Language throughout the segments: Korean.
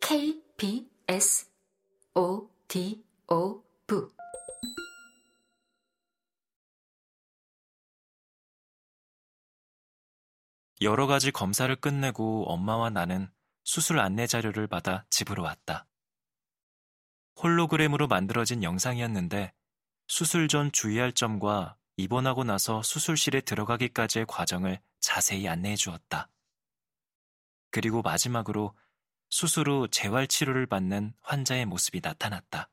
KBS O D O V 여러 가지 검사를 끝내고 엄마와 나는 수술 안내 자료를 받아 집으로 왔다. 홀로그램으로 만들어진 영상이었는데 수술 전 주의할 점과 입원하고 나서 수술실에 들어가기까지의 과정을 자세히 안내해 주었다. 그리고 마지막으로 수술 후 재활 치료를 받는 환자의 모습이 나타났다.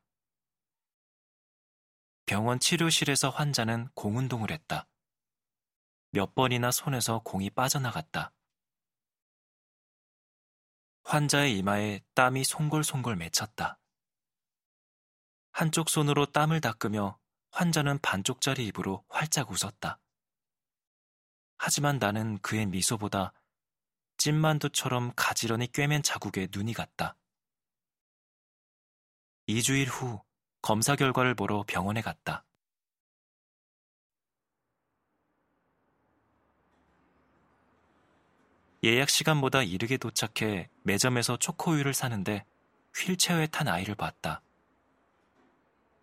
병원 치료실에서 환자는 공운동을 했다. 몇 번이나 손에서 공이 빠져나갔다. 환자의 이마에 땀이 송골송골 맺혔다. 한쪽 손으로 땀을 닦으며 환자는 반쪽짜리 입으로 활짝 웃었다. 하지만 나는 그의 미소보다 찐만두처럼 가지런히 꿰맨 자국에 눈이 갔다. 2주일 후 검사 결과를 보러 병원에 갔다. 예약 시간보다 이르게 도착해 매점에서 초코우유를 사는데 휠체어에 탄 아이를 봤다.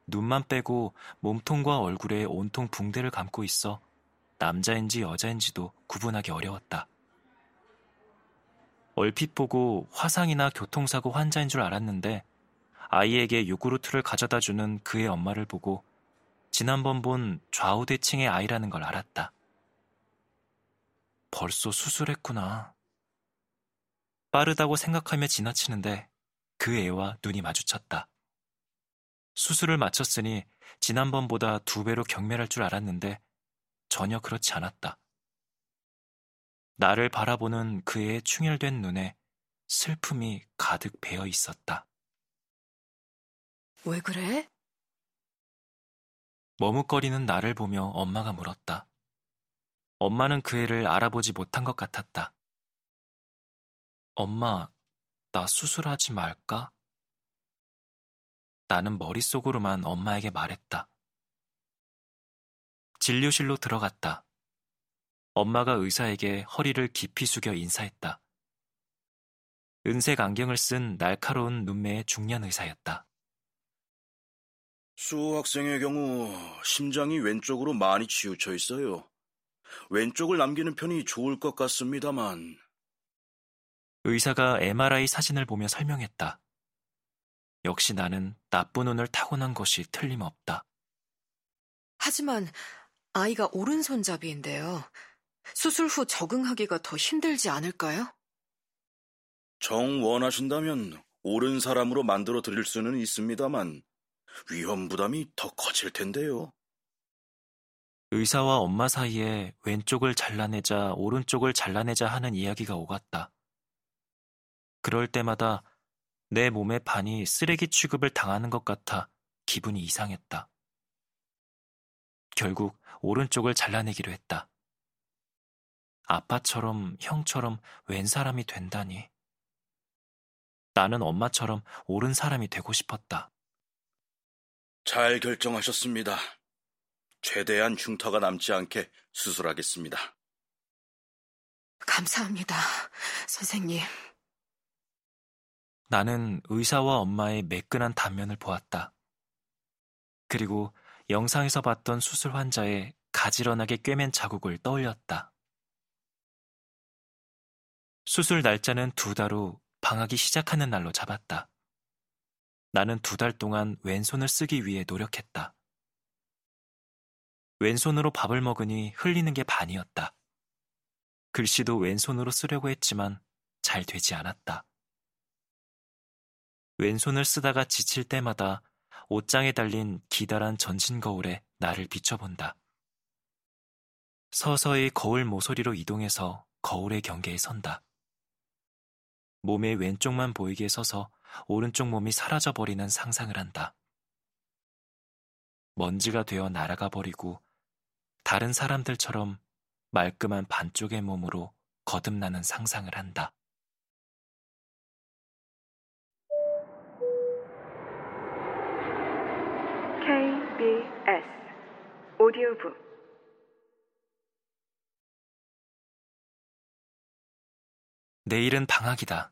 눈만 빼고 몸통과 얼굴에 온통 붕대를 감고 있어 남자인지 여자인지도 구분하기 어려웠다. 얼핏 보고 화상이나 교통사고 환자인 줄 알았는데 아이에게 요구르트를 가져다 주는 그의 엄마를 보고 지난번 본 좌우대칭의 아이라는 걸 알았다. 벌써 수술했구나. 빠르다고 생각하며 지나치는데 그 애와 눈이 마주쳤다. 수술을 마쳤으니 지난번보다 두 배로 경멸할 줄 알았는데 전혀 그렇지 않았다. 나를 바라보는 그의 충혈된 눈에 슬픔이 가득 배어 있었다. 왜 그래? 머뭇거리는 나를 보며 엄마가 물었다. 엄마는 그 애를 알아보지 못한 것 같았다. 엄마, 나 수술하지 말까? 나는 머릿속으로만 엄마에게 말했다. 진료실로 들어갔다. 엄마가 의사에게 허리를 깊이 숙여 인사했다. 은색 안경을 쓴 날카로운 눈매의 중년 의사였다. 수 학생의 경우 심장이 왼쪽으로 많이 치우쳐 있어요. 왼쪽을 남기는 편이 좋을 것 같습니다만. 의사가 MRI 사진을 보며 설명했다. 역시 나는 나쁜 운을 타고난 것이 틀림없다. 하지만 아이가 오른손잡이인데요. 수술 후 적응하기가 더 힘들지 않을까요? 정 원하신다면 옳은 사람으로 만들어 드릴 수는 있습니다만 위험 부담이 더 커질 텐데요. 의사와 엄마 사이에 왼쪽을 잘라내자 오른쪽을 잘라내자 하는 이야기가 오갔다. 그럴 때마다 내 몸의 반이 쓰레기 취급을 당하는 것 같아 기분이 이상했다. 결국 오른쪽을 잘라내기로 했다. 아빠처럼 형처럼 웬 사람이 된다니. 나는 엄마처럼 옳은 사람이 되고 싶었다. 잘 결정하셨습니다. 최대한 흉터가 남지 않게 수술하겠습니다. 감사합니다, 선생님. 나는 의사와 엄마의 매끈한 단면을 보았다. 그리고 영상에서 봤던 수술 환자의 가지런하게 꿰맨 자국을 떠올렸다. 수술 날짜는 두 달 후 방학이 시작하는 날로 잡았다. 나는 두 달 동안 왼손을 쓰기 위해 노력했다. 왼손으로 밥을 먹으니 흘리는 게 반이었다. 글씨도 왼손으로 쓰려고 했지만 잘 되지 않았다. 왼손을 쓰다가 지칠 때마다 옷장에 달린 기다란 전신 거울에 나를 비춰본다. 서서히 거울 모서리로 이동해서 거울의 경계에 선다. 몸의 왼쪽만 보이게 서서 오른쪽 몸이 사라져버리는 상상을 한다. 먼지가 되어 날아가 버리고 다른 사람들처럼 말끔한 반쪽의 몸으로 거듭나는 상상을 한다. 오디오북 내일은 방학이다.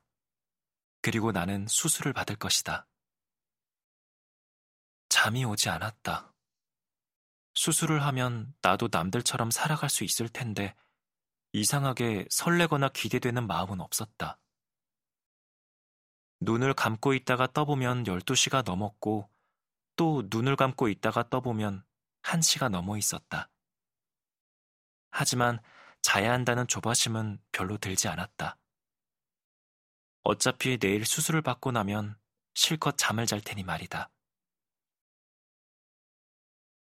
그리고 나는 수술을 받을 것이다. 잠이 오지 않았다. 수술을 하면 나도 남들처럼 살아갈 수 있을 텐데 이상하게 설레거나 기대되는 마음은 없었다. 눈을 감고 있다가 떠보면 12시가 넘었고 또 눈을 감고 있다가 떠보면 1시가 넘어 있었다. 하지만 자야 한다는 조바심은 별로 들지 않았다. 어차피 내일 수술을 받고 나면 실컷 잠을 잘 테니 말이다.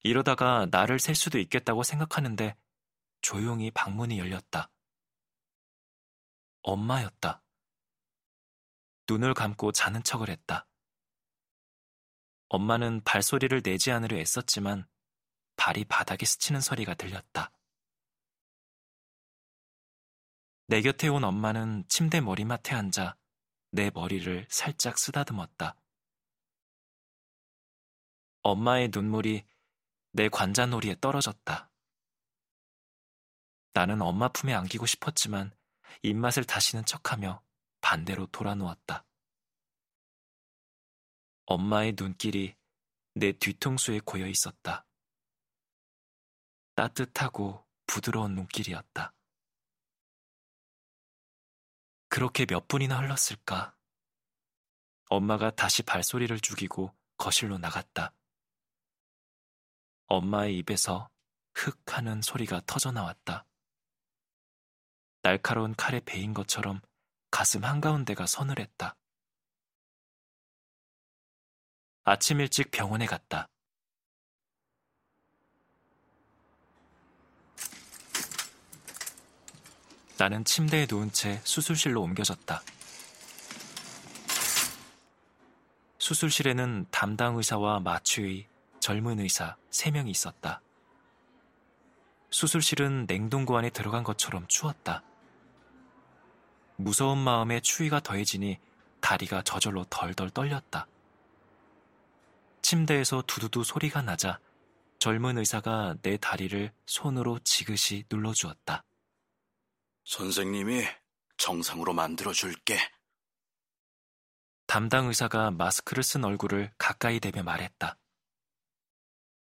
이러다가 나를 셀 수도 있겠다고 생각하는데 조용히 방문이 열렸다. 엄마였다. 눈을 감고 자는 척을 했다. 엄마는 발소리를 내지 않으려 애썼지만 발이 바닥에 스치는 소리가 들렸다. 내 곁에 온 엄마는 침대 머리맡에 앉아 내 머리를 살짝 쓰다듬었다. 엄마의 눈물이 내 관자놀이에 떨어졌다. 나는 엄마 품에 안기고 싶었지만 입맛을 다시는 척하며 반대로 돌아누웠다. 엄마의 눈길이 내 뒤통수에 고여 있었다. 따뜻하고 부드러운 눈길이었다. 그렇게 몇 분이나 흘렀을까? 엄마가 다시 발소리를 죽이고 거실로 나갔다. 엄마의 입에서 흑 하는 소리가 터져 나왔다. 날카로운 칼에 베인 것처럼 가슴 한가운데가 서늘했다. 아침 일찍 병원에 갔다. 나는 침대에 누운 채 수술실로 옮겨졌다. 수술실에는 담당 의사와 마취의, 젊은 의사 3명이 있었다. 수술실은 냉동고 안에 들어간 것처럼 추웠다. 무서운 마음에 추위가 더해지니 다리가 저절로 덜덜 떨렸다. 침대에서 두두두 소리가 나자 젊은 의사가 내 다리를 손으로 지그시 눌러주었다. 선생님이 정상으로 만들어줄게. 담당 의사가 마스크를 쓴 얼굴을 가까이 대며 말했다.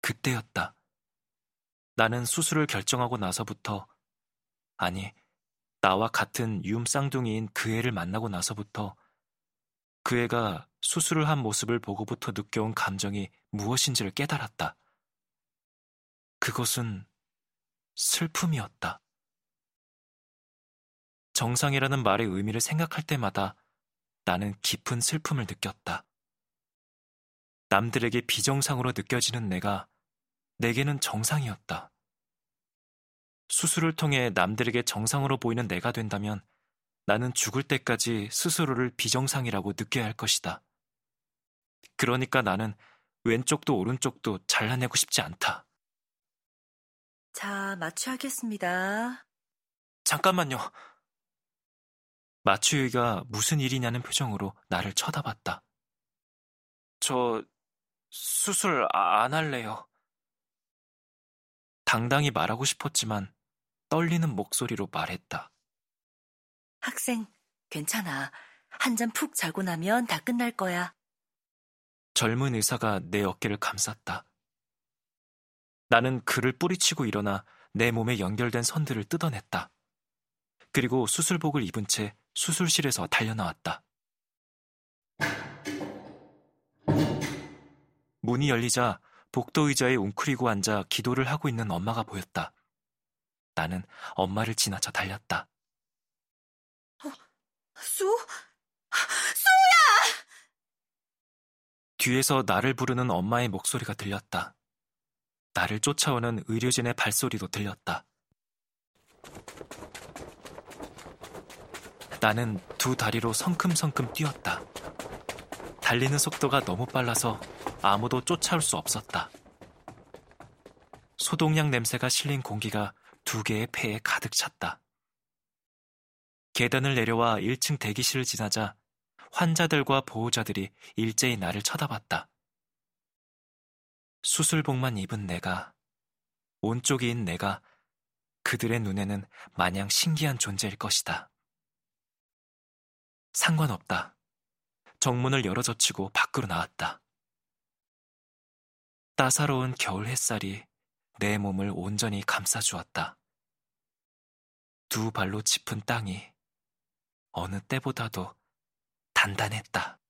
그때였다. 나는 수술을 결정하고 나서부터, 아니, 나와 같은 유음 쌍둥이인 그 애를 만나고 나서부터 그 애가 수술을 한 모습을 보고부터 느껴온 감정이 무엇인지를 깨달았다. 그것은 슬픔이었다. 정상이라는 말의 의미를 생각할 때마다 나는 깊은 슬픔을 느꼈다. 남들에게 비정상으로 느껴지는 내가 내게는 정상이었다. 수술을 통해 남들에게 정상으로 보이는 내가 된다면 나는 죽을 때까지 스스로를 비정상이라고 느껴야 할 것이다. 그러니까 나는 왼쪽도 오른쪽도 잘라내고 싶지 않다. 자, 마취하겠습니다. 잠깐만요. 마취의가 무슨 일이냐는 표정으로 나를 쳐다봤다. 저 수술 아, 안 할래요. 당당히 말하고 싶었지만 떨리는 목소리로 말했다. 학생, 괜찮아. 한 잔 푹 자고 나면 다 끝날 거야. 젊은 의사가 내 어깨를 감쌌다. 나는 그를 뿌리치고 일어나 내 몸에 연결된 선들을 뜯어냈다. 그리고 수술복을 입은 채 수술실에서 달려나왔다. 문이 열리자 복도 의자에 웅크리고 앉아 기도를 하고 있는 엄마가 보였다. 나는 엄마를 지나쳐 달렸다. 어, 수? 수야! 뒤에서 나를 부르는 엄마의 목소리가 들렸다. 나를 쫓아오는 의료진의 발소리도 들렸다. 나는 두 다리로 성큼성큼 뛰었다. 달리는 속도가 너무 빨라서 아무도 쫓아올 수 없었다. 소독약 냄새가 실린 공기가 두 개의 폐에 가득 찼다. 계단을 내려와 1층 대기실을 지나자 환자들과 보호자들이 일제히 나를 쳐다봤다. 수술복만 입은 내가, 온쪽이인 내가 그들의 눈에는 마냥 신기한 존재일 것이다. 상관없다. 정문을 열어젖히고 밖으로 나왔다. 따사로운 겨울 햇살이 내 몸을 온전히 감싸주었다. 두 발로 짚은 땅이 어느 때보다도 단단했다.